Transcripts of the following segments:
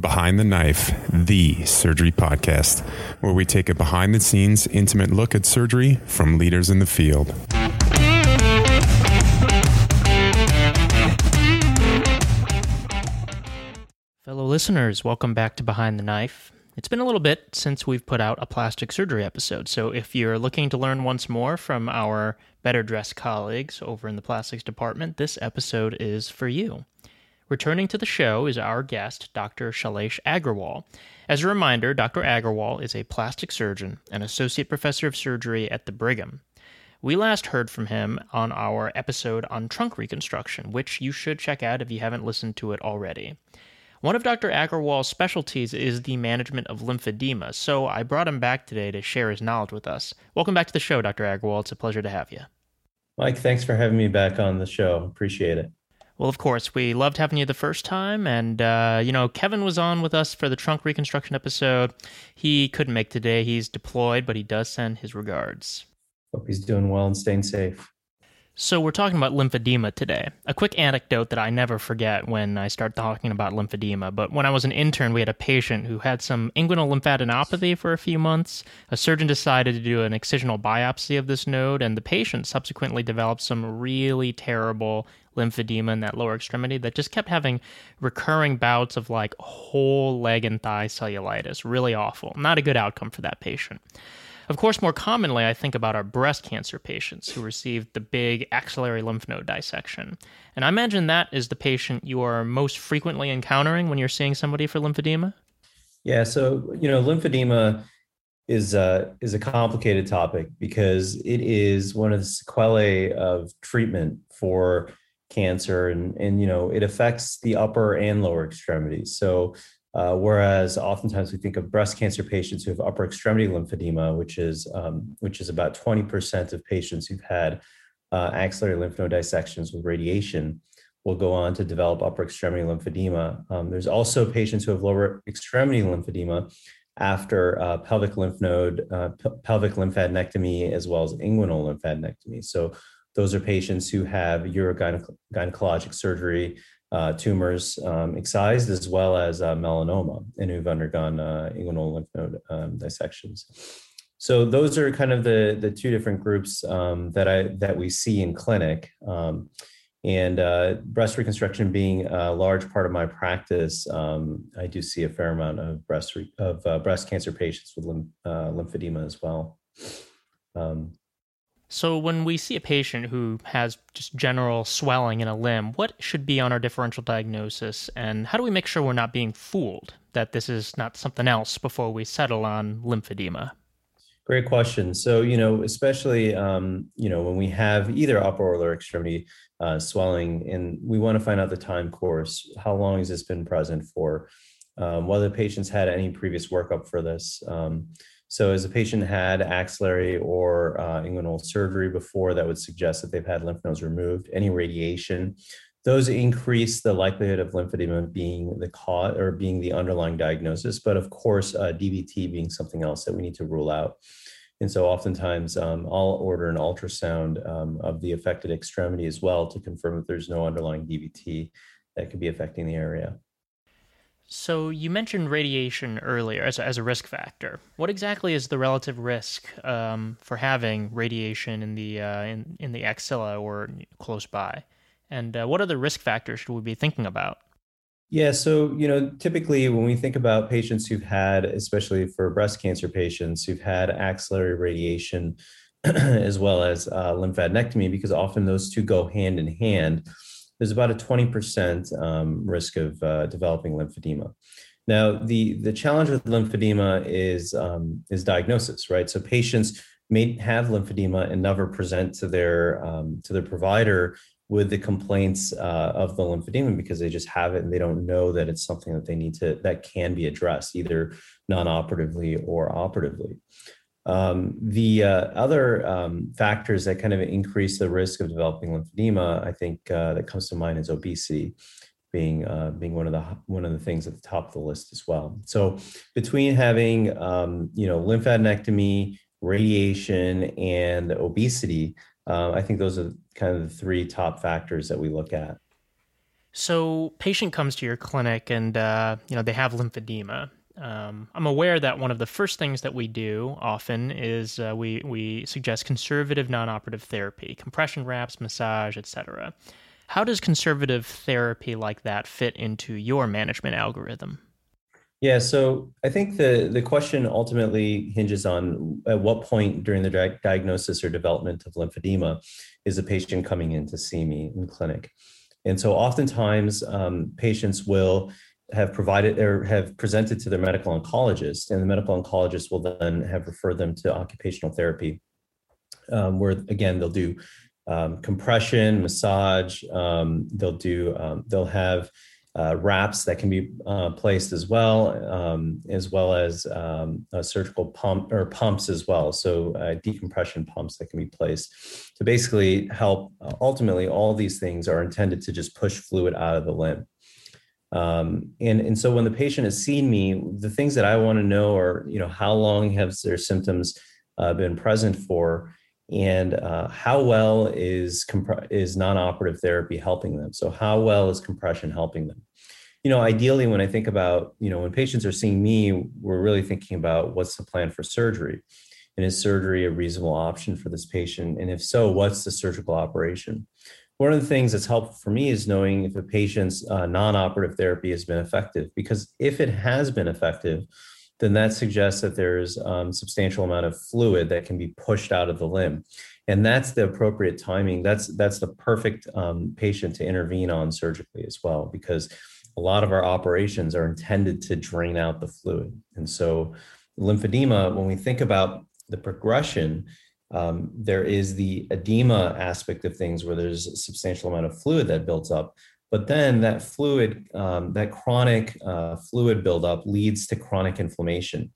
Behind the Knife, the surgery podcast, where we take a behind the scenes, intimate look at surgery from leaders in the field. Fellow listeners, welcome back to Behind the Knife. It's been a little bit since we've put out a plastic surgery episode, so if you're looking to learn once more from our better dressed colleagues over in the plastics department, this episode is for you. Returning to the show is our guest, Dr. Shailesh Agrawal. As a reminder, Dr. Agrawal is a plastic surgeon and associate professor of surgery at the Brigham. We last heard from him on our episode on trunk reconstruction, which you should check out if you haven't listened to it already. One of Dr. Agrawal's specialties is the management of lymphedema, so I brought him back today to share his knowledge with us. Welcome back to the show, Dr. Agrawal. It's a pleasure to have you. Mike, thanks for having me back on the show. Appreciate it. Well, of course, we loved having you the first time. And, uh, you know, Kevin was on with us for the trunk reconstruction episode. He couldn't make today. He's deployed, but he does send his regards. Hope he's doing well and staying safe. So, we're talking about lymphedema today. A quick anecdote that I never forget when I start talking about lymphedema. But when I was an intern, we had a patient who had some inguinal lymphadenopathy for a few months. A surgeon decided to do an excisional biopsy of this node, and the patient subsequently developed some really terrible lymphedema in that lower extremity that just kept having recurring bouts of like whole leg and thigh cellulitis. Really awful. Not a good outcome for that patient. Of course, more commonly, I think about our breast cancer patients who received the big axillary lymph node dissection. And I imagine that is the patient you are most frequently encountering when you're seeing somebody for lymphedema. Yeah, so you know, lymphedema is uh, is a complicated topic because it is one of the sequelae of treatment for cancer, and and you know, it affects the upper and lower extremities. So uh, whereas oftentimes we think of breast cancer patients who have upper extremity lymphedema, which is um, which is about 20% of patients who've had uh, axillary lymph node dissections with radiation will go on to develop upper extremity lymphedema. Um, there's also patients who have lower extremity lymphedema after uh, pelvic lymph node, uh, p- pelvic lymphadenectomy, as well as inguinal lymphadenectomy. So those are patients who have urogynecologic surgery uh, tumors um, excised as well as uh, melanoma and who've undergone uh, inguinal lymph node um, dissections. So those are kind of the the two different groups um, that I that we see in clinic. Um, and uh, breast reconstruction being a large part of my practice, um, I do see a fair amount of breast re- of uh, breast cancer patients with lymph, uh, lymphedema as well. Um, so, when we see a patient who has just general swelling in a limb, what should be on our differential diagnosis? And how do we make sure we're not being fooled that this is not something else before we settle on lymphedema? Great question. So, you know, especially, um, you know, when we have either upper or lower extremity uh, swelling, and we want to find out the time course, how long has this been present for, um, whether the patient's had any previous workup for this. Um, so, as a patient had axillary or uh, inguinal surgery before, that would suggest that they've had lymph nodes removed. Any radiation, those increase the likelihood of lymphedema being the cause or being the underlying diagnosis. But of course, uh, DVT being something else that we need to rule out. And so, oftentimes, um, I'll order an ultrasound um, of the affected extremity as well to confirm that there's no underlying DVT that could be affecting the area. So you mentioned radiation earlier as a, as a risk factor. What exactly is the relative risk um, for having radiation in the uh, in in the axilla or close by, and uh, what other risk factors should we be thinking about? Yeah, so you know, typically when we think about patients who've had, especially for breast cancer patients who've had axillary radiation, as well as uh, lymphadenectomy, because often those two go hand in hand there's about a 20% um, risk of uh, developing lymphedema. Now, the, the challenge with lymphedema is, um, is diagnosis, right? So patients may have lymphedema and never present to their, um, to their provider with the complaints uh, of the lymphedema because they just have it and they don't know that it's something that they need to, that can be addressed either non-operatively or operatively. Um, the uh, other um, factors that kind of increase the risk of developing lymphedema, I think uh, that comes to mind is obesity, being uh, being one of the one of the things at the top of the list as well. So between having um, you know lymphadenectomy, radiation, and obesity, uh, I think those are kind of the three top factors that we look at. So, patient comes to your clinic and uh, you know they have lymphedema. Um, I'm aware that one of the first things that we do often is uh, we we suggest conservative non-operative therapy, compression wraps, massage, etc. How does conservative therapy like that fit into your management algorithm? Yeah, so I think the the question ultimately hinges on at what point during the di- diagnosis or development of lymphedema is a patient coming in to see me in clinic, and so oftentimes um, patients will have provided or have presented to their medical oncologist, and the medical oncologist will then have referred them to occupational therapy, um, where again they'll do um, compression, massage. Um, they'll do um, they'll have uh, wraps that can be uh, placed as well, um, as well as um, surgical pump or pumps as well. So uh, decompression pumps that can be placed to basically help. Uh, ultimately, all these things are intended to just push fluid out of the limb. Um, and and so when the patient has seen me, the things that I want to know are you know how long have their symptoms uh, been present for, and uh, how well is comp- is non-operative therapy helping them? So how well is compression helping them? You know, ideally, when I think about you know when patients are seeing me, we're really thinking about what's the plan for surgery, and is surgery a reasonable option for this patient? And if so, what's the surgical operation? One of the things that's helpful for me is knowing if a patient's uh, non-operative therapy has been effective, because if it has been effective, then that suggests that there's um, substantial amount of fluid that can be pushed out of the limb. And that's the appropriate timing. That's that's the perfect um, patient to intervene on surgically as well because a lot of our operations are intended to drain out the fluid. And so lymphedema when we think about the progression um, there is the edema aspect of things where there's a substantial amount of fluid that builds up but then that fluid, um, that chronic uh, fluid buildup leads to chronic inflammation.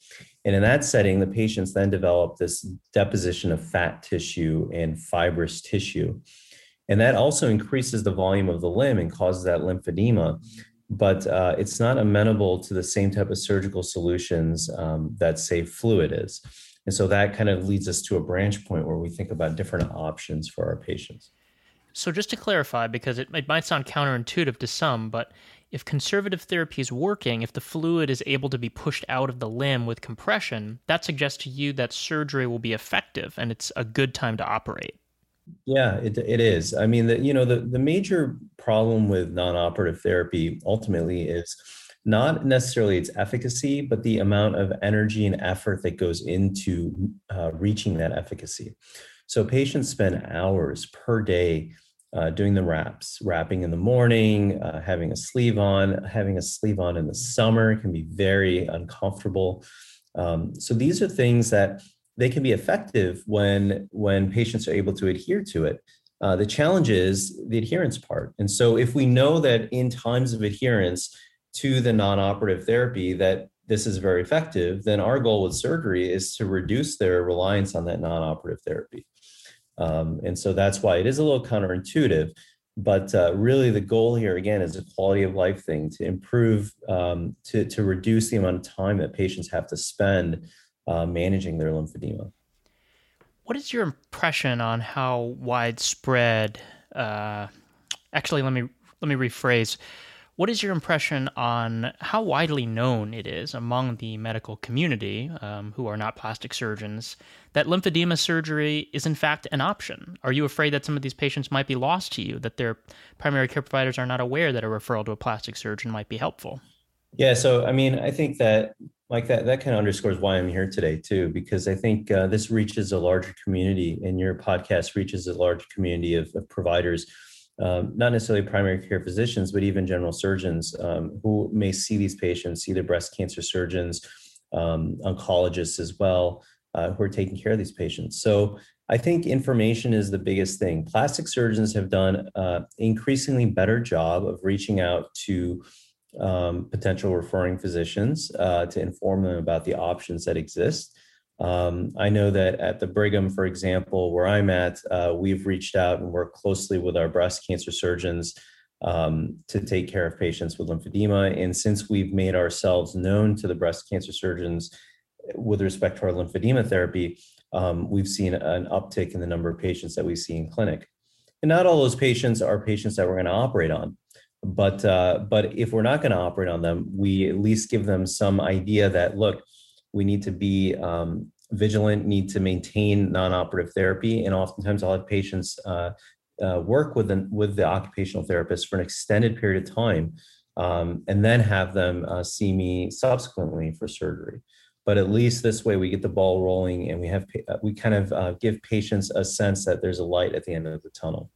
And in that setting, the patients then develop this deposition of fat tissue and fibrous tissue. And that also increases the volume of the limb and causes that lymphedema. But uh, it's not amenable to the same type of surgical solutions um, that, say, fluid is. And so that kind of leads us to a branch point where we think about different options for our patients. So, just to clarify, because it, it might sound counterintuitive to some, but if conservative therapy is working, if the fluid is able to be pushed out of the limb with compression, that suggests to you that surgery will be effective and it's a good time to operate. Yeah, it, it is. I mean, the, you know, the, the major problem with non-operative therapy ultimately is not necessarily its efficacy, but the amount of energy and effort that goes into uh, reaching that efficacy. So patients spend hours per day uh, doing the wraps, wrapping in the morning, uh, having a sleeve on, having a sleeve on in the summer can be very uncomfortable. Um, so these are things that they can be effective when when patients are able to adhere to it. Uh, the challenge is the adherence part. And so if we know that in times of adherence to the non-operative therapy that this is very effective, then our goal with surgery is to reduce their reliance on that non-operative therapy. Um, and so that's why it is a little counterintuitive. But uh, really, the goal here again is a quality of life thing to improve, um, to, to reduce the amount of time that patients have to spend uh, managing their lymphedema. What is your impression on how widespread? Uh, actually, let me let me rephrase. What is your impression on how widely known it is among the medical community, um, who are not plastic surgeons, that lymphedema surgery is in fact an option? Are you afraid that some of these patients might be lost to you, that their primary care providers are not aware that a referral to a plastic surgeon might be helpful? Yeah, so I mean, I think that like that that kind of underscores why I'm here today too, because I think uh, this reaches a larger community, and your podcast reaches a large community of, of providers um, not necessarily primary care physicians, but even general surgeons um, who may see these patients, see the breast cancer surgeons, um, oncologists as well, uh, who are taking care of these patients. So I think information is the biggest thing. Plastic surgeons have done uh, increasingly better job of reaching out to um, potential referring physicians uh, to inform them about the options that exist. Um, I know that at the Brigham, for example, where I'm at, uh, we've reached out and worked closely with our breast cancer surgeons um, to take care of patients with lymphedema. And since we've made ourselves known to the breast cancer surgeons with respect to our lymphedema therapy, um, we've seen an uptick in the number of patients that we see in clinic. And not all those patients are patients that we're going to operate on. But uh, but if we're not going to operate on them, we at least give them some idea that look, we need to be um, vigilant, need to maintain non-operative therapy, and oftentimes I'll have patients uh, uh, work with an, with the occupational therapist for an extended period of time, um, and then have them uh, see me subsequently for surgery. But at least this way, we get the ball rolling, and we have uh, we kind of uh, give patients a sense that there's a light at the end of the tunnel.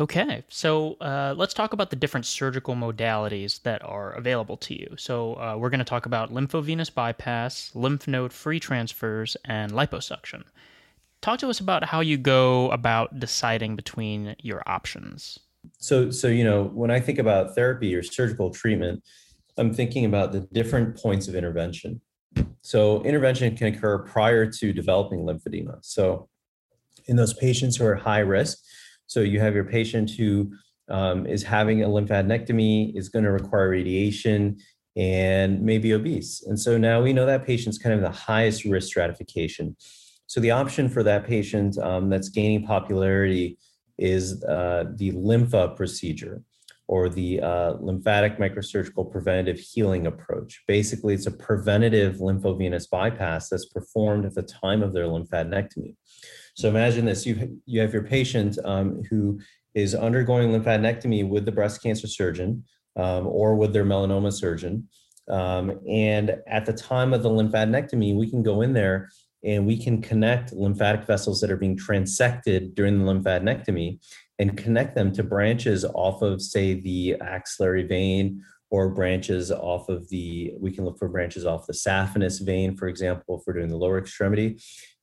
Okay, so uh, let's talk about the different surgical modalities that are available to you. So uh, we're going to talk about lymphovenous bypass, lymph node free transfers, and liposuction. Talk to us about how you go about deciding between your options. So, so you know, when I think about therapy or surgical treatment, I'm thinking about the different points of intervention. So, intervention can occur prior to developing lymphedema. So, in those patients who are high risk, so you have your patient who um, is having a lymphadenectomy, is going to require radiation, and maybe obese. And so now we know that patient's kind of the highest risk stratification. So the option for that patient um, that's gaining popularity is uh, the lympha procedure or the uh, lymphatic microsurgical preventative healing approach. Basically, it's a preventative lymphovenous bypass that's performed at the time of their lymphadenectomy. So imagine this: you you have your patient um, who is undergoing lymphadenectomy with the breast cancer surgeon um, or with their melanoma surgeon, um, and at the time of the lymphadenectomy, we can go in there and we can connect lymphatic vessels that are being transected during the lymphadenectomy and connect them to branches off of, say, the axillary vein or branches off of the, we can look for branches off the saphenous vein, for example, we're doing the lower extremity,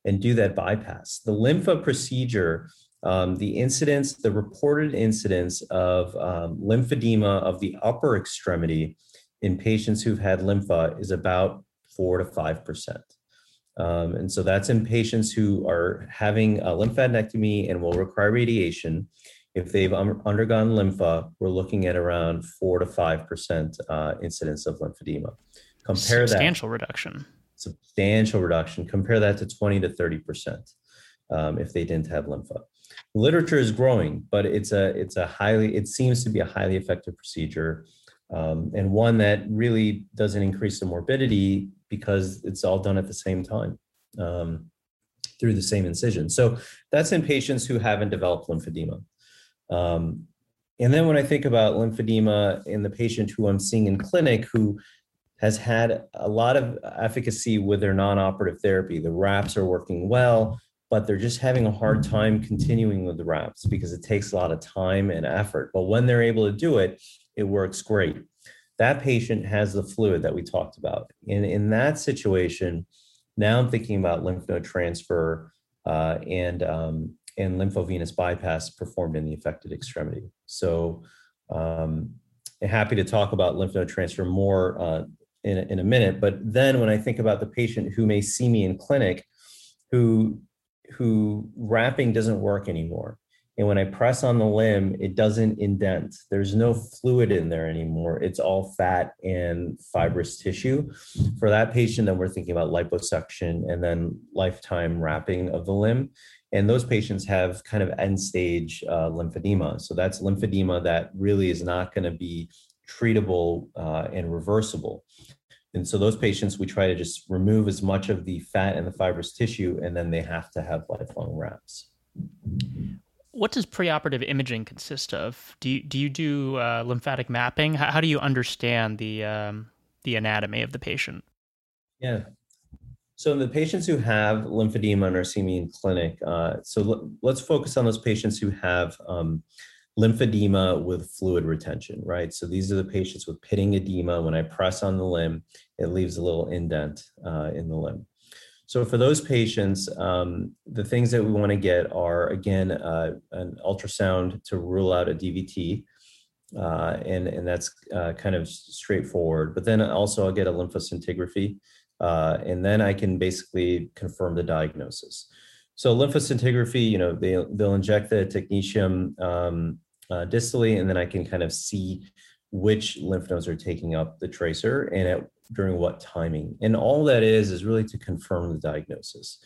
and do that bypass. The lympha procedure, um, the incidence, the reported incidence of um, lymphedema of the upper extremity in patients who've had lympha is about four to 5%. Um, and so that's in patients who are having a lymphadenectomy and will require radiation. If they've um, undergone lympha, we're looking at around four to five percent uh, incidence of lymphedema. Compare substantial that, substantial reduction. Substantial reduction. Compare that to twenty to thirty percent um, if they didn't have lympha. literature is growing, but it's a it's a highly it seems to be a highly effective procedure. Um, and one that really doesn't increase the morbidity because it's all done at the same time um, through the same incision. So that's in patients who haven't developed lymphedema. Um, and then when I think about lymphedema in the patient who I'm seeing in clinic who has had a lot of efficacy with their non-operative therapy, the wraps are working well, but they're just having a hard time continuing with the wraps because it takes a lot of time and effort. But when they're able to do it, it works great that patient has the fluid that we talked about. And in that situation, now I'm thinking about lymph node transfer uh, and, um, and lymphovenous bypass performed in the affected extremity. So um, happy to talk about lymph node transfer more uh, in, in a minute. But then when I think about the patient who may see me in clinic, who who wrapping doesn't work anymore and when I press on the limb, it doesn't indent. There's no fluid in there anymore. It's all fat and fibrous tissue. For that patient, then we're thinking about liposuction and then lifetime wrapping of the limb. And those patients have kind of end stage uh, lymphedema. So that's lymphedema that really is not going to be treatable uh, and reversible. And so those patients, we try to just remove as much of the fat and the fibrous tissue, and then they have to have lifelong wraps what does preoperative imaging consist of? Do you, do you do uh, lymphatic mapping? How, how, do you understand the um, the anatomy of the patient? Yeah. So in the patients who have lymphedema and are seeing me in clinic, uh, so l- let's focus on those patients who have um, lymphedema with fluid retention, right? So these are the patients with pitting edema. When I press on the limb, it leaves a little indent uh, in the limb. So for those patients, um, the things that we want to get are again uh, an ultrasound to rule out a DVT, uh, and and that's uh, kind of straightforward. But then also I'll get a lymphoscintigraphy, uh, and then I can basically confirm the diagnosis. So lymphoscintigraphy, you know, they they'll inject the technetium um, uh, distally, and then I can kind of see which lymph nodes are taking up the tracer and at during what timing. And all that is is really to confirm the diagnosis.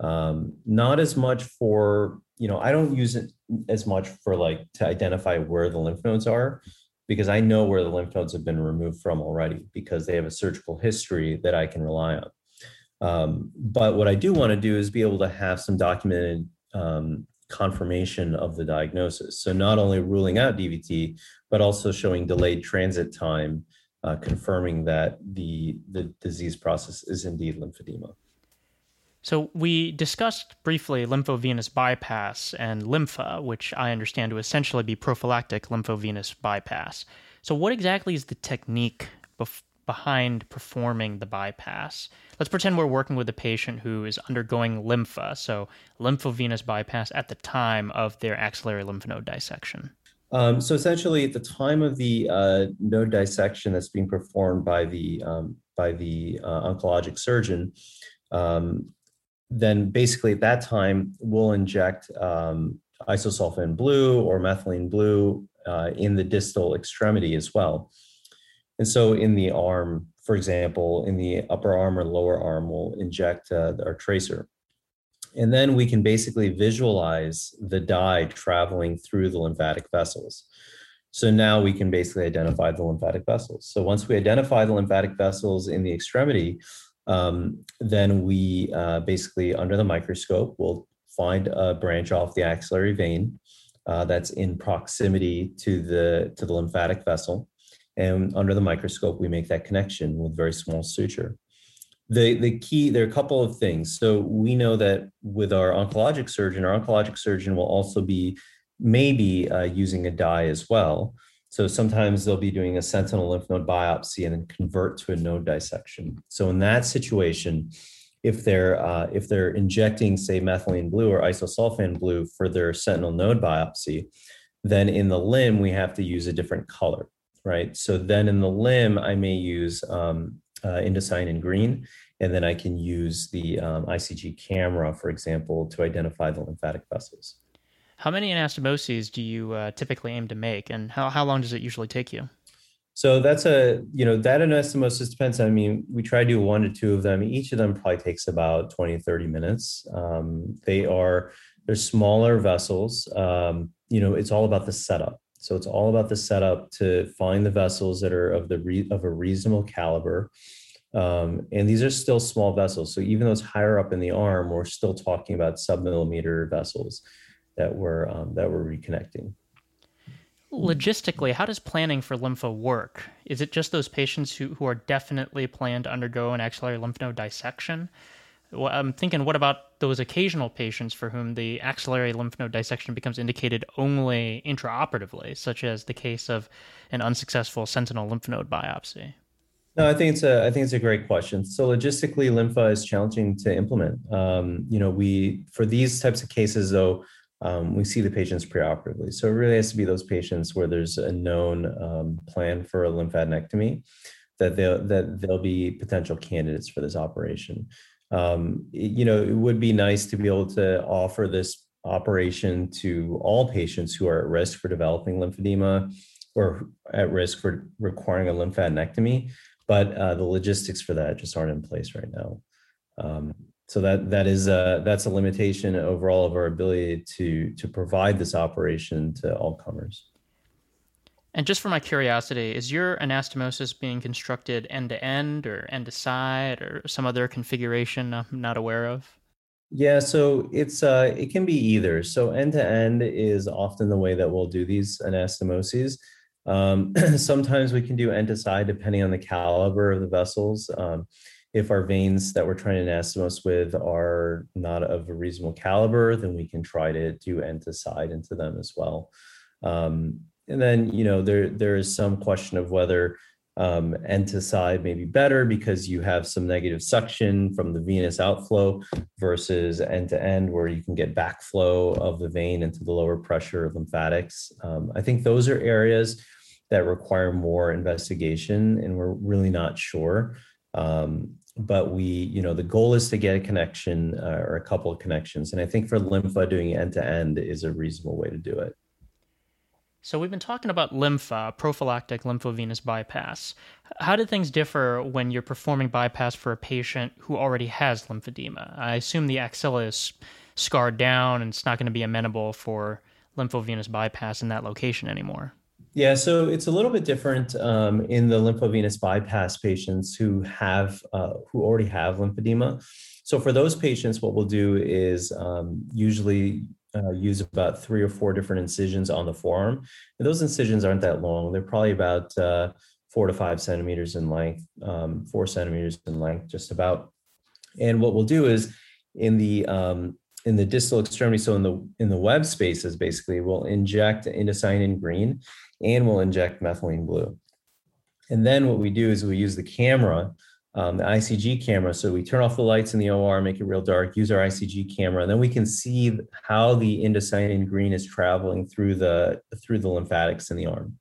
Um, not as much for you know, I don't use it as much for like to identify where the lymph nodes are because I know where the lymph nodes have been removed from already because they have a surgical history that I can rely on. Um, but what I do want to do is be able to have some documented um, confirmation of the diagnosis. So not only ruling out DVT, but also showing delayed transit time, uh, confirming that the the disease process is indeed lymphedema. So we discussed briefly lymphovenous bypass and lympha, which I understand to essentially be prophylactic lymphovenous bypass. So what exactly is the technique bef- behind performing the bypass? Let's pretend we're working with a patient who is undergoing lympha, so lymphovenous bypass at the time of their axillary lymph node dissection. Um, so essentially, at the time of the uh, node dissection that's being performed by the um, by the uh, oncologic surgeon, um, then basically at that time we'll inject um, isosulfan blue or methylene blue uh, in the distal extremity as well. And so in the arm, for example, in the upper arm or lower arm, we'll inject uh, our tracer. And then we can basically visualize the dye traveling through the lymphatic vessels. So now we can basically identify the lymphatic vessels. So once we identify the lymphatic vessels in the extremity, um, then we uh, basically, under the microscope, will find a branch off the axillary vein uh, that's in proximity to the to the lymphatic vessel, and under the microscope, we make that connection with very small suture. The the key there are a couple of things. So we know that with our oncologic surgeon, our oncologic surgeon will also be maybe uh, using a dye as well. So sometimes they'll be doing a sentinel lymph node biopsy and then convert to a node dissection. So in that situation, if they're uh, if they're injecting say methylene blue or isosulfan blue for their sentinel node biopsy, then in the limb we have to use a different color, right? So then in the limb I may use um, uh, indocyanine green, and then I can use the um, ICG camera, for example, to identify the lymphatic vessels. How many anastomoses do you uh, typically aim to make, and how, how long does it usually take you? So that's a, you know, that anastomosis depends. I mean, we try to do one to two of them. Each of them probably takes about 20, 30 minutes. Um, they are, they're smaller vessels. Um, you know, it's all about the setup. So it's all about the setup to find the vessels that are of the re- of a reasonable caliber. Um, and these are still small vessels. So even though it's higher up in the arm, we're still talking about submillimeter vessels that we're um, that we're reconnecting. Logistically, how does planning for lympha work? Is it just those patients who, who are definitely planned to undergo an axillary lymph node dissection? I'm thinking, what about those occasional patients for whom the axillary lymph node dissection becomes indicated only intraoperatively, such as the case of an unsuccessful sentinel lymph node biopsy? No, I think it's a I think it's a great question. So logistically, lympha is challenging to implement. Um, you know, we for these types of cases, though, um, we see the patients preoperatively. So it really has to be those patients where there's a known um, plan for a lymphadenectomy that they'll that they'll be potential candidates for this operation. Um, you know, it would be nice to be able to offer this operation to all patients who are at risk for developing lymphedema or at risk for requiring a lymphadenectomy, but uh, the logistics for that just aren't in place right now. Um, so that that is a, that's a limitation overall of our ability to to provide this operation to all comers. And just for my curiosity, is your anastomosis being constructed end to end or end to side or some other configuration I'm not aware of? Yeah, so it's uh, it can be either. So end to end is often the way that we'll do these anastomoses. Um, sometimes we can do end to side depending on the caliber of the vessels. Um, if our veins that we're trying to anastomose with are not of a reasonable caliber, then we can try to do end to side into them as well. Um, and then, you know, there there is some question of whether um, end to side may be better because you have some negative suction from the venous outflow versus end to end where you can get backflow of the vein into the lower pressure of lymphatics. Um, I think those are areas that require more investigation, and we're really not sure. Um, but we you know the goal is to get a connection uh, or a couple of connections and i think for lympha doing end to end is a reasonable way to do it so we've been talking about lympha prophylactic lymphovenous bypass how do things differ when you're performing bypass for a patient who already has lymphedema i assume the axilla is scarred down and it's not going to be amenable for lymphovenous bypass in that location anymore. Yeah, so it's a little bit different um, in the lymphovenous bypass patients who have uh, who already have lymphedema. So for those patients, what we'll do is um, usually uh, use about three or four different incisions on the forearm. And those incisions aren't that long; they're probably about uh, four to five centimeters in length, um, four centimeters in length, just about. And what we'll do is in the um, in the distal extremity, so in the in the web spaces, basically, we'll inject indocyanine green and we'll inject methylene blue. And then what we do is we use the camera, um, the ICG camera. So we turn off the lights in the OR, make it real dark, use our ICG camera, and then we can see how the indocyanine green is traveling through the through the lymphatics in the arm.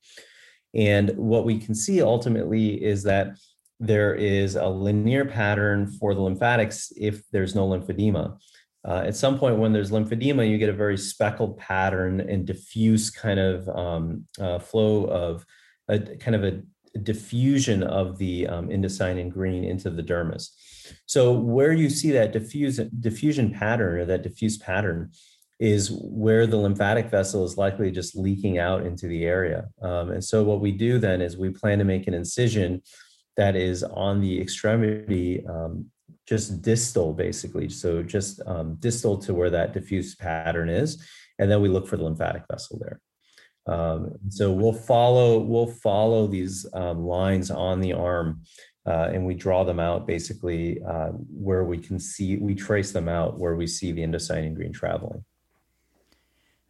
And what we can see ultimately is that there is a linear pattern for the lymphatics if there's no lymphedema. Uh, at some point, when there's lymphedema, you get a very speckled pattern and diffuse kind of um, uh, flow of a kind of a diffusion of the um, green into the dermis. So where you see that diffuse diffusion pattern or that diffuse pattern is where the lymphatic vessel is likely just leaking out into the area. Um, and so what we do then is we plan to make an incision that is on the extremity um, just distal basically so just um, distal to where that diffuse pattern is and then we look for the lymphatic vessel there um, so we'll follow we'll follow these um, lines on the arm uh, and we draw them out basically uh, where we can see we trace them out where we see the indocyanine green traveling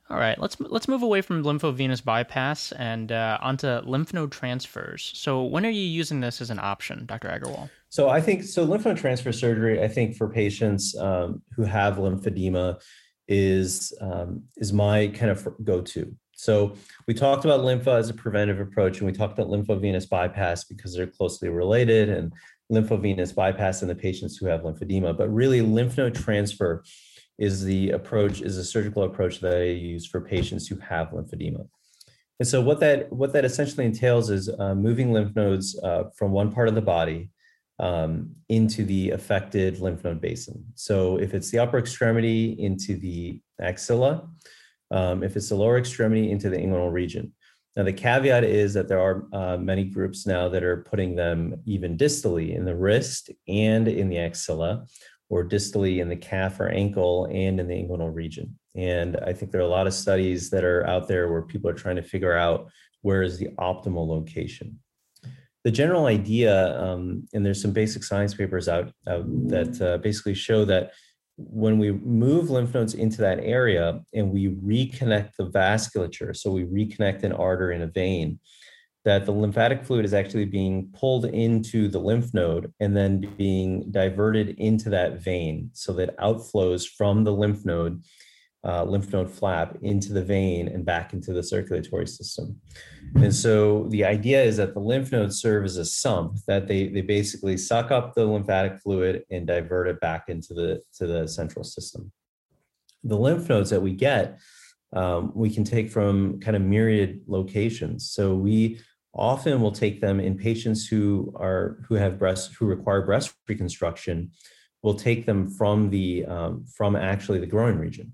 all right, let's let's move away from lymphovenous bypass and uh, onto lymph node transfers. So, when are you using this as an option, Dr. Agrawal? So, I think so. Lymph node transfer surgery, I think for patients um, who have lymphedema, is um, is my kind of go to. So, we talked about lympha as a preventive approach, and we talked about lymphovenous bypass because they're closely related, and lymphovenous bypass in the patients who have lymphedema. But really, lymph node transfer is the approach is a surgical approach that I use for patients who have lymphedema. And so what that what that essentially entails is uh, moving lymph nodes uh, from one part of the body um, into the affected lymph node basin. So if it's the upper extremity into the axilla, um, if it's the lower extremity into the inguinal region. Now the caveat is that there are uh, many groups now that are putting them even distally in the wrist and in the axilla, or distally in the calf or ankle and in the inguinal region. And I think there are a lot of studies that are out there where people are trying to figure out where is the optimal location. The general idea, um, and there's some basic science papers out, out that uh, basically show that when we move lymph nodes into that area and we reconnect the vasculature, so we reconnect an artery and a vein, that the lymphatic fluid is actually being pulled into the lymph node and then being diverted into that vein so that outflows from the lymph node uh, lymph node flap into the vein and back into the circulatory system. And so the idea is that the lymph nodes serve as a sump that they they basically suck up the lymphatic fluid and divert it back into the to the central system. The lymph nodes that we get um, we can take from kind of myriad locations. So we often we'll take them in patients who are who have breast who require breast reconstruction we'll take them from the um, from actually the groin region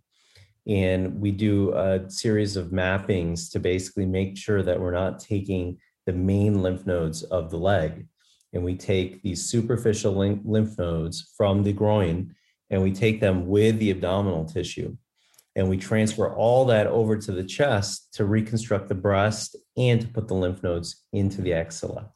and we do a series of mappings to basically make sure that we're not taking the main lymph nodes of the leg. And we take these superficial lymph nodes from the groin and we take them with the abdominal tissue. And we transfer all that over to the chest to reconstruct the breast and to put the lymph nodes into the axilla.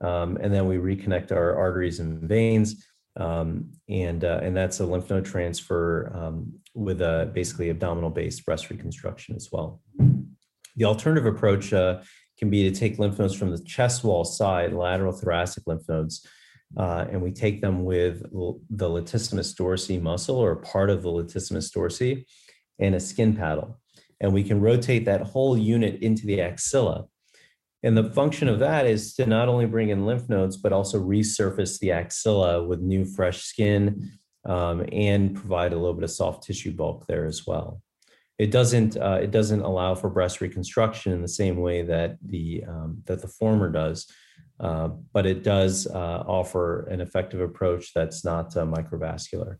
Um, and then we reconnect our arteries and veins, um, and uh, and that's a lymph node transfer um, with a basically abdominal-based breast reconstruction as well. The alternative approach uh, can be to take lymph nodes from the chest wall side, lateral thoracic lymph nodes, uh, and we take them with the latissimus dorsi muscle or part of the latissimus dorsi, and a skin paddle. And we can rotate that whole unit into the axilla. And the function of that is to not only bring in lymph nodes, but also resurface the axilla with new fresh skin um, and provide a little bit of soft tissue bulk there as well. It doesn't uh, it doesn't allow for breast reconstruction in the same way that the um, that the former does, uh, but it does uh, offer an effective approach that's not uh, microvascular.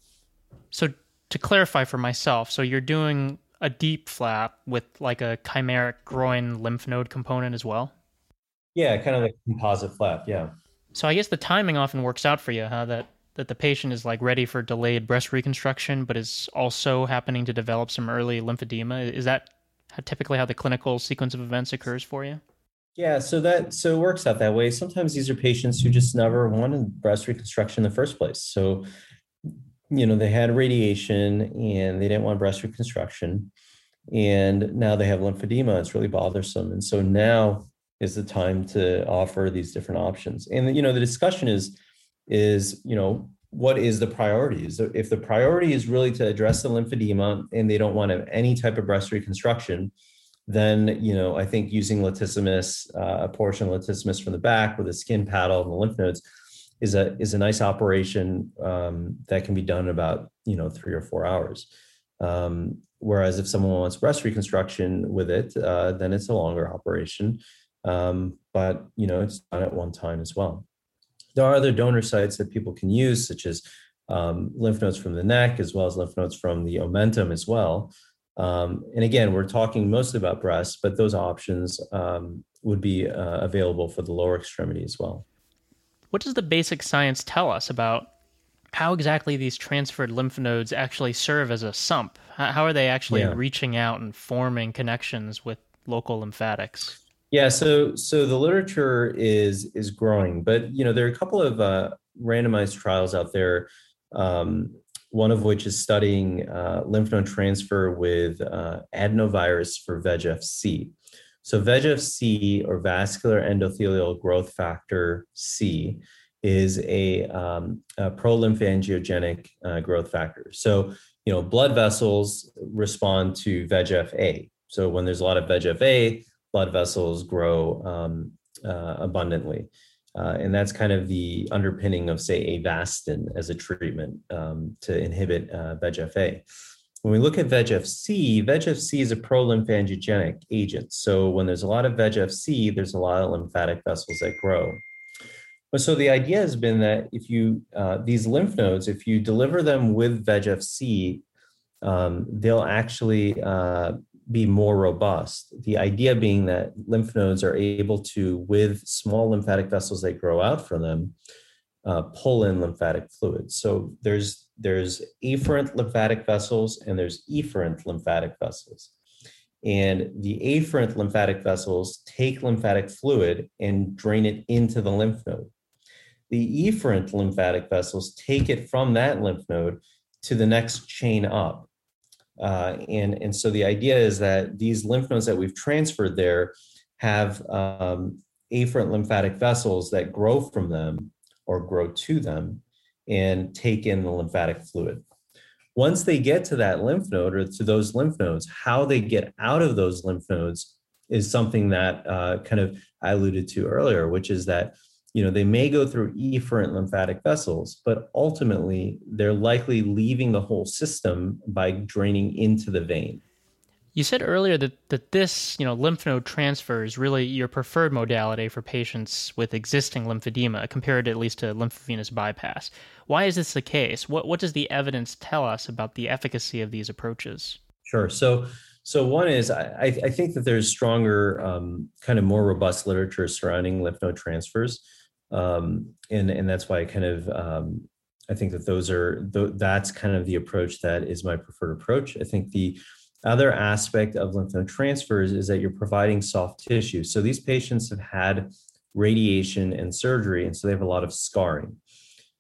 So to clarify for myself, so you're doing a DIEP flap with like a chimeric groin lymph node component as well? Yeah, kind of like composite flap. Yeah. So I guess the timing often works out for you, huh? That that the patient is like ready for delayed breast reconstruction, but is also happening to develop some early lymphedema. Is that typically how the clinical sequence of events occurs for you? Yeah, so that so it works out that way. Sometimes these are patients who just never wanted breast reconstruction in the first place. So, you know, they had radiation and they didn't want breast reconstruction, and now they have lymphedema. It's really bothersome, and so now is the time to offer these different options. And you know, the discussion is is you know what is the priority? Is if the priority is really to address the lymphedema and they don't want to have any type of breast reconstruction, then you know I think using latissimus, uh, a portion of latissimus from the back with a skin paddle and the lymph nodes is a is a nice operation um, that can be done in about you know three or four hours. Um, whereas if someone wants breast reconstruction with it, uh, then it's a longer operation. Um, but you know it's done at one time as well. There are other donor sites that people can use, such as um, lymph nodes from the neck, as well as lymph nodes from the omentum as well. Um, and again, we're talking mostly about breasts, but those options um, would be uh, available for the lower extremity as well. What does the basic science tell us about how exactly these transferred lymph nodes actually serve as a sump? How are they actually yeah. reaching out and forming connections with local lymphatics? Yeah, so so the literature is is growing, but you know there are a couple of uh, randomized trials out there. Um, one of which is studying uh, lymph node transfer with uh, adenovirus for VEGF-C. So VEGF-C or vascular endothelial growth factor C is a, um, a pro-lymphangiogenic uh, growth factor. So you know blood vessels respond to VEGF-A. So when there's a lot of VEGF-A, blood vessels grow um, uh, abundantly. Uh, and that's kind of the underpinning of, say, Avastin as a treatment um, to inhibit uh, VEGF-A. When we look at VEGF-C, VEGF-C is a pro-lymphangiogenic agent. So when there's a lot of VEGF-C, there's a lot of lymphatic vessels that grow. But so the idea has been that if you uh, these lymph nodes, if you deliver them with VEGF-C, um, they'll actually uh, be more robust. The idea being that lymph nodes are able to, with small lymphatic vessels that grow out from them, uh, pull in lymphatic fluid. So there's there's afferent lymphatic vessels and there's efferent lymphatic vessels. And the afferent lymphatic vessels take lymphatic fluid and drain it into the lymph node. The efferent lymphatic vessels take it from that lymph node to the next chain up. Uh, and, and so the idea is that these lymph nodes that we've transferred there have um, afferent lymphatic vessels that grow from them or grow to them and take in the lymphatic fluid. Once they get to that lymph node or to those lymph nodes, how they get out of those lymph nodes is something that uh, kind of I alluded to earlier, which is that you know they may go through efferent lymphatic vessels but ultimately they're likely leaving the whole system by draining into the vein. You said earlier that, that this you know lymph node transfer is really your preferred modality for patients with existing lymphedema compared at least to lymphovenous bypass. Why is this the case? What, what does the evidence tell us about the efficacy of these approaches? Sure. So so one is I, I think that there's stronger, um, kind of more robust literature surrounding lymph node transfers um, and and that's why I kind of um, I think that those are th- that's kind of the approach that is my preferred approach. I think the other aspect of lymph node transfers is that you're providing soft tissue. So these patients have had radiation and surgery, and so they have a lot of scarring.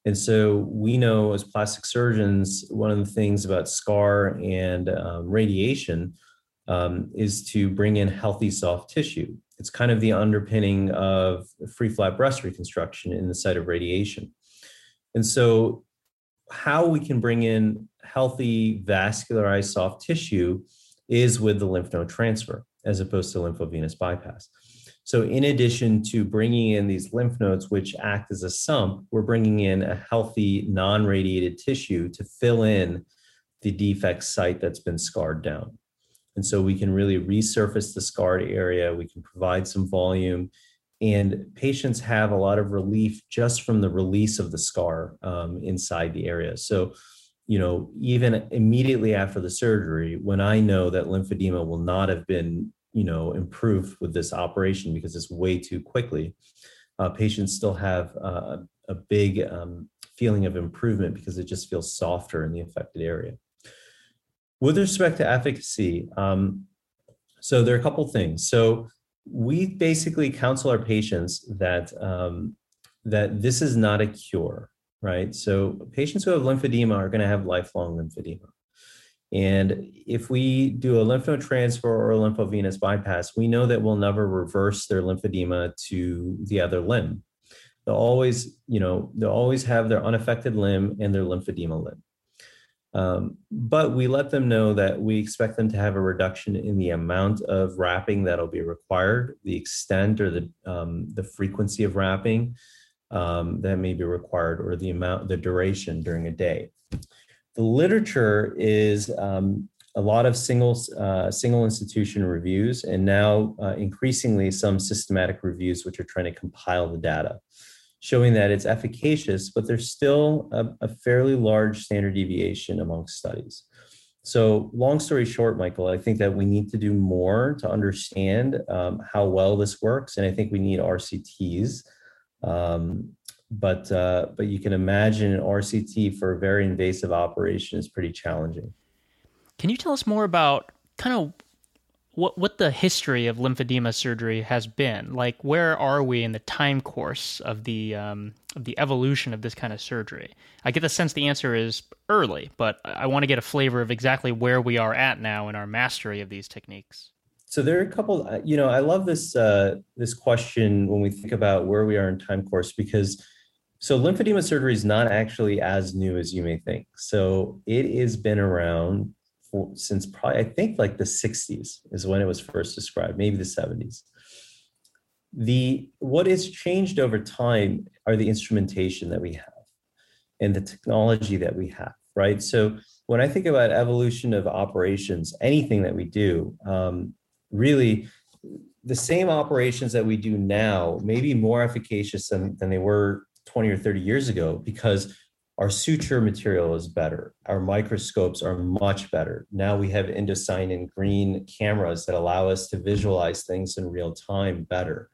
And so we know as plastic surgeons, one of the things about scar and um, radiation um, is to bring in healthy soft tissue it's kind of the underpinning of free flap breast reconstruction in the site of radiation. And so, how we can bring in healthy vascularized soft tissue is with the lymph node transfer as opposed to lymphovenous bypass. So, in addition to bringing in these lymph nodes, which act as a sump, we're bringing in a healthy, non radiated tissue to fill in the defect site that's been scarred down. And so we can really resurface the scarred area, we can provide some volume, and patients have a lot of relief just from the release of the scar um, inside the area. So you know, even immediately after the surgery, when I know that lymphedema will not have been, you know, improved with this operation because it's way too quickly, uh, patients still have uh, a big um, feeling of improvement because it just feels softer in the affected area. With respect to efficacy, um, so there are a couple things. So we basically counsel our patients that um, that this is not a cure, right? So patients who have lymphedema are going to have lifelong lymphedema. And if we do a lymph node transfer or a lymphovenous bypass, we know that we'll never reverse their lymphedema to the other limb. They'll always, you know, they'll always have their unaffected limb and their lymphedema limb. Um, but we let them know that we expect them to have a reduction in the amount of wrapping that'll be required, the extent or the um, the frequency of wrapping um, that may be required, or the amount, the duration during a day. The literature is um, a lot of single uh, single institution reviews, and now uh, increasingly some systematic reviews, which are trying to compile the data showing that it's efficacious, but there's still a, a fairly large standard deviation amongst studies. So, long story short, Michael, I think that we need to do more to understand um, how well this works, and I think we need RCTs. Um, but uh, but you can imagine an RCT for a very invasive operation is pretty challenging. Can you tell us more about kind of what what the history of lymphedema surgery has been. Like, where are we in the time course of the um, of the evolution of this kind of surgery? I get the sense the answer is early, but I want to get a flavor of exactly where we are at now in our mastery of these techniques. So there are a couple. Uh, you know, I love this uh, this question when we think about where we are in time course because. So lymphedema surgery is not actually as new as you may think. So it has been around since probably I think like the 60s is when it was first described, maybe the 70s. The what has changed over time are the instrumentation that we have and the technology that we have, right? So when I think about evolution of operations, anything that we do, um, really the same operations that we do now may be more efficacious than, than they were 20 or 30 years ago because our suture material is better. Our microscopes are much better. Now we have indocyanine green cameras that allow us to visualize things in real time better.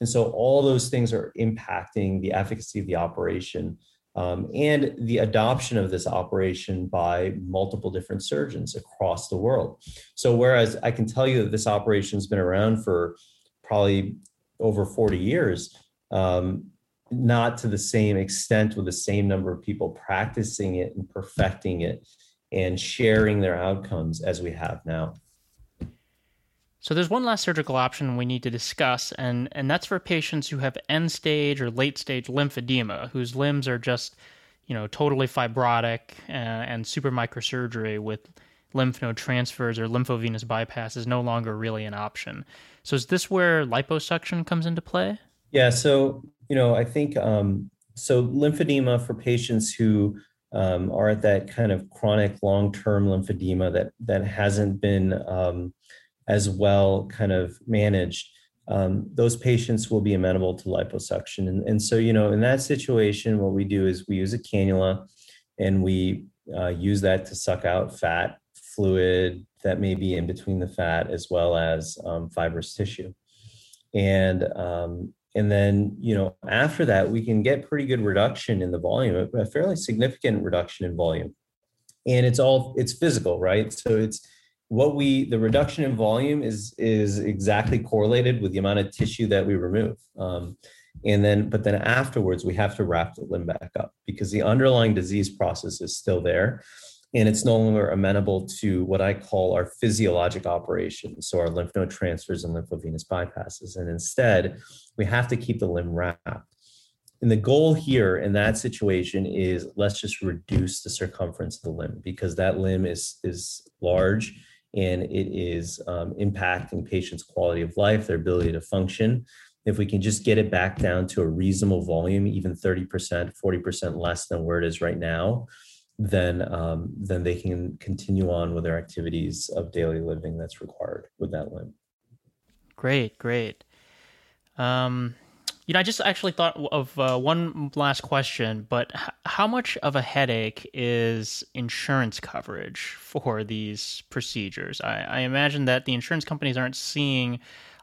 And so all those things are impacting the efficacy of the operation um, and the adoption of this operation by multiple different surgeons across the world. So whereas I can tell you that this operation has been around for probably over 40 years, um, not to the same extent with the same number of people practicing it and perfecting it and sharing their outcomes as we have now. So there's one last surgical option we need to discuss, and, and that's for patients who have end stage or late stage lymphedema, whose limbs are just, you know, totally fibrotic uh, and super microsurgery with lymph node transfers or lymphovenous bypass is no longer really an option. So is this where liposuction comes into play? Yeah, so you know, I think um, so. Lymphedema for patients who um, are at that kind of chronic long-term lymphedema that that hasn't been um, as well kind of managed. Um, those patients will be amenable to liposuction, and, and so you know, in that situation, what we do is we use a cannula, and we uh, use that to suck out fat, fluid that may be in between the fat, as well as um, fibrous tissue, and um, and then you know after that we can get pretty good reduction in the volume a fairly significant reduction in volume. And it's all it's physical right? So it's what we the reduction in volume is is exactly correlated with the amount of tissue that we remove. Um, and then but then afterwards we have to wrap the limb back up because the underlying disease process is still there and it's no longer amenable to what I call our physiologic operations, so our lymph node transfers and lymphovenous bypasses. And instead, we have to keep the limb wrapped. And the goal here in that situation is let's just reduce the circumference of the limb because that limb is is large and it is um, impacting patients' quality of life, their ability to function. If we can just get it back down to a reasonable volume, even 30%, 40% less than where it is right now, then um, then they can continue on with their activities of daily living that's required with that limb. Great, great. Um, You know, I just actually thought of uh, one last question, but h- how much of a headache is insurance coverage for these procedures? I, I imagine that the insurance companies aren't seeing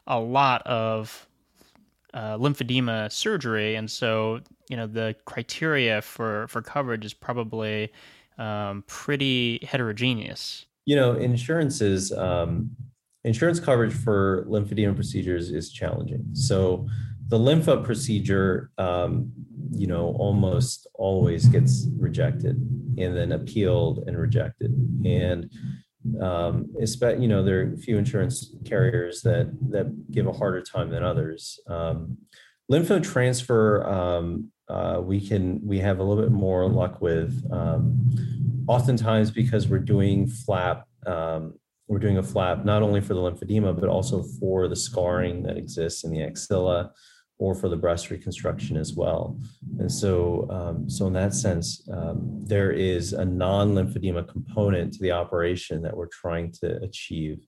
a lot of uh, lymphedema surgery, and so you know the criteria for for coverage is probably um, pretty heterogeneous. You know, insurances um, insurance coverage for lymphedema procedures is challenging. So the lympha procedure, um, you know, almost always gets rejected and then appealed and rejected. And um, you know, there are a few insurance carriers that that give a harder time than others. Um, transfer, um, uh, we can we have a little bit more luck with. Um, oftentimes, because we're doing flap um, we're doing a flap not only for the lymphedema, but also for the scarring that exists in the axilla or for the breast reconstruction as well. And so, um, so in that sense, um, there is a non-lymphedema component to the operation that we're trying to achieve.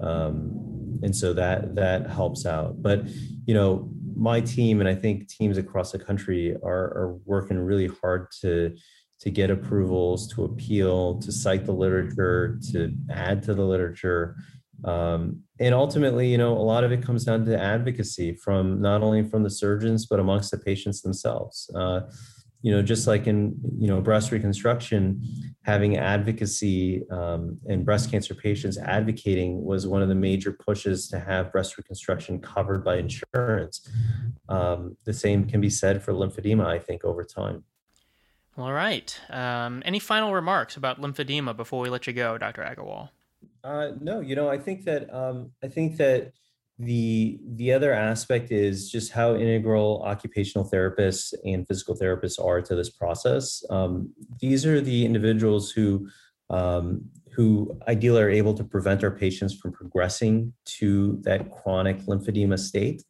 Um, and so that that helps out. But you know, my team and I think teams across the country are, are working really hard to to get approvals, to appeal, to cite the literature, to add to the literature. Um, and ultimately, you know, a lot of it comes down to advocacy from not only from the surgeons, but amongst the patients themselves. Uh, you know, just like in, you know, breast reconstruction, having advocacy um, and breast cancer patients advocating was one of the major pushes to have breast reconstruction covered by insurance. Um, the same can be said for lymphedema, I think, over time. All right. Um, any final remarks about lymphedema before we let you go, Dr. Agrawal? Uh, no, you know, I think that um, I think that the the other aspect is just how integral occupational therapists and physical therapists are to this process. Um, these are the individuals who um, who ideally are able to prevent our patients from progressing to that chronic lymphedema state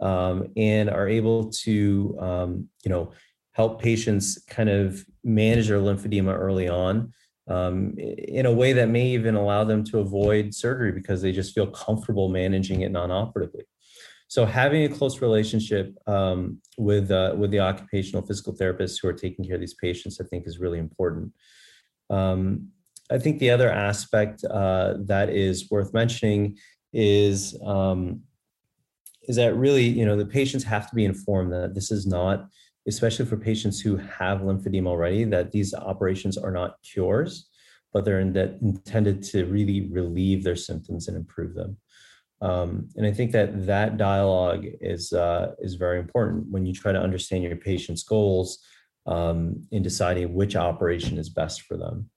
um, and are able to um, you know help patients kind of manage their lymphedema early on um, in a way that may even allow them to avoid surgery because they just feel comfortable managing it non-operatively. So having a close relationship um, with uh, with the occupational physical therapists who are taking care of these patients, I think, is really important. Um, I think the other aspect uh, that is worth mentioning is um, is that really, you know, the patients have to be informed that this is not especially for patients who have lymphedema already, that these operations are not cures, but they're in intended to really relieve their symptoms and improve them. Um, and I think that that dialogue is uh, is very important when you try to understand your patient's goals um, in deciding which operation is best for them.